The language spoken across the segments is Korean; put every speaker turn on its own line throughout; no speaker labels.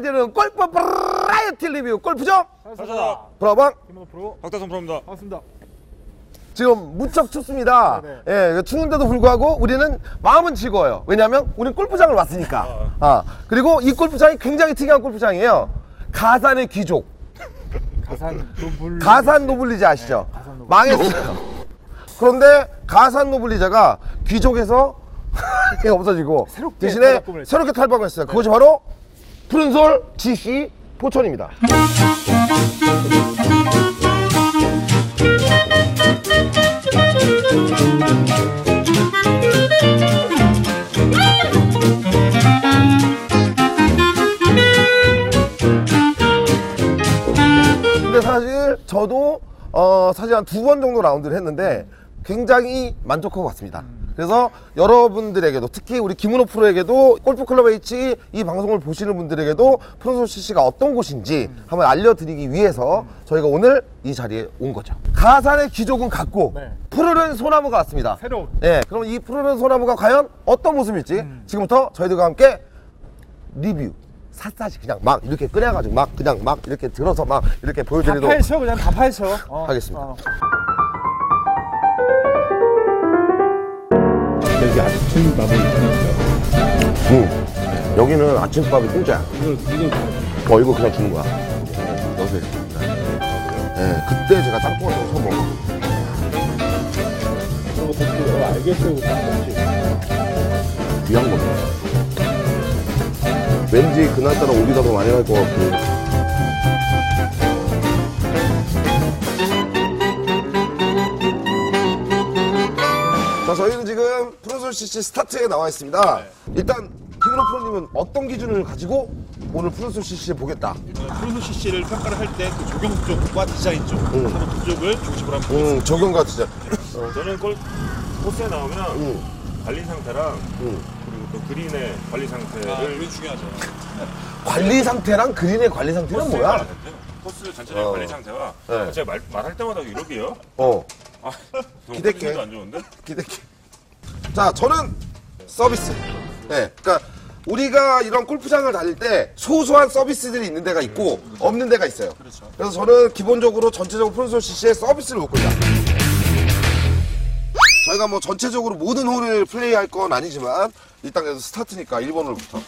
알려드리는 골프 브라이어티 리뷰 골프죠?
사자
브라방
김원호 프로 박다성 프로입니다. 반갑습니다.
지금 무척 춥습니다.
네,
예, 추운데도 불구하고 우리는 마음은 즐거워요. 왜냐하면 우리는 골프장을 왔으니까. 아, 그리고 이 골프장이 굉장히 특이한 골프장이에요. 가산의 귀족.
가산 노블
가산 노블리자 아시죠?
네, 가산 노블리자.
망했어요. 그런데 가산 노블리자가 귀족에서 없어지고
새롭게
대신에
탈바꿈을 했죠.
새롭게 탈바꿈했어요. 그것이 바로 푸른솔 GC 포천입니다. 근데 사실 저도 어 사실 한 두 번 정도 라운드를 했는데 굉장히 만족하고 왔습니다. 그래서 여러분들에게도 특히 우리 김은호 프로에게도 골프클럽 H 이 방송을 보시는 분들에게도 프로소 CC가 어떤 곳인지 한번 알려드리기 위해서 저희가 오늘 이 자리에 온 거죠. 가산의 귀족은 같고
네.
푸르른 소나무가 왔습니다.
새로운.
네, 그럼 이 푸르른 소나무가 과연 어떤 모습일지 지금부터 저희들과 함께 리뷰 샅샅이 그냥 막 이렇게 꺼내가지고 막 그냥 막 이렇게 들어서 막 이렇게
다
보여드리도록
파헤쳐 그냥 다 파헤쳐. 어,
하겠습니다.
어.
여기 아침 밥을 주니까
응. 여기는 아침밥이 공짜야.
이걸 이걸
어, 이거 그냥 주는 거야. 있습니다. 네, 그때 제가 짬뽕을 좀 써먹어.
그런 것도 또 알겠어요. 그렇지.
귀한 겁니다. 왠지 그날따라 우리가 더 많이 갈것 같고. 자, 저희는 지금 프로솔 CC 스타트에 나와 있습니다. 일단, 김은호 프로님은 어떤 기준을 가지고 오늘 프로솔 CC에 보겠다.
프로소 CC를 평가를 할 때그 적용 쪽과 디자인 쪽
응.
하는 두 쪽을 중심으로 한번
음, 적용가 진짜.
저는 골 코스에 나오면
음,
관리 상태랑
음.
그리고 또 그린의 관리 상태를
아, 중요하죠.
관리 상태랑 그린의 관리 상태는 뭐야?
코스 전체적인
어.
관리 상태가
네.
제가 말, 말할 때마다 이러게요.
어,
아, 너무
기댈게.
안 좋은데?
기대해. 자, 저는 서비스. 네, 그러니까 우리가 이런 골프장을 다닐 때 소소한 서비스들이 있는 데가 있고 없는 데가 있어요. 그래서 저는 기본적으로 전체적으로 프로솔 CC의 서비스를 볼 거다. 저희가 뭐 전체적으로 모든 홀을 플레이할 건 아니지만 일단 그래도 스타트니까 1번 홀부터.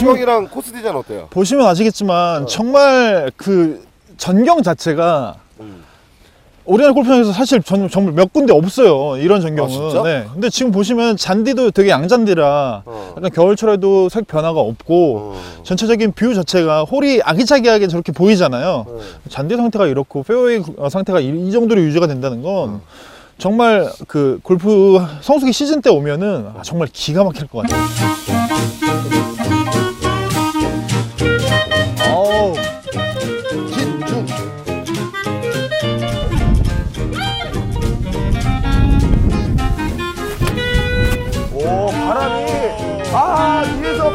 조경이랑 코스 디자인 어때요?
보시면 아시겠지만 정말 그 전경 자체가 오리지널 골프장에서 사실 전, 정말 몇 군데 없어요 이런 전경은
아, 진짜?
네. 근데 지금 보시면 잔디도 되게 양잔디라
어.
약간 겨울철에도 색 변화가 없고
어.
전체적인 view 자체가 홀이 아기자기하게 저렇게 보이잖아요 잔디 상태가 이렇고 페어웨이 어, 상태가 이, 이 정도로 유지가 된다는 건 정말 그 골프 성수기 시즌 때 오면은 아, 정말 기가 막힐 것 같아요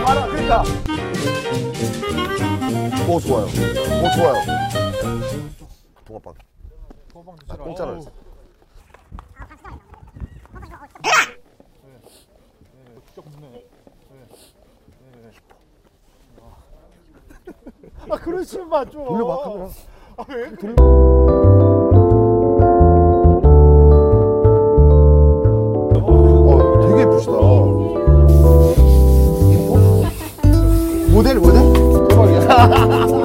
바람 그러니까. 오 좋아요? 오 좋아요? 동아빵. 아, 공짜로 했어.
아 그러지 마좀.
돌려봐 카메라.
아, 왜 그래?
모델 모델? 대박이야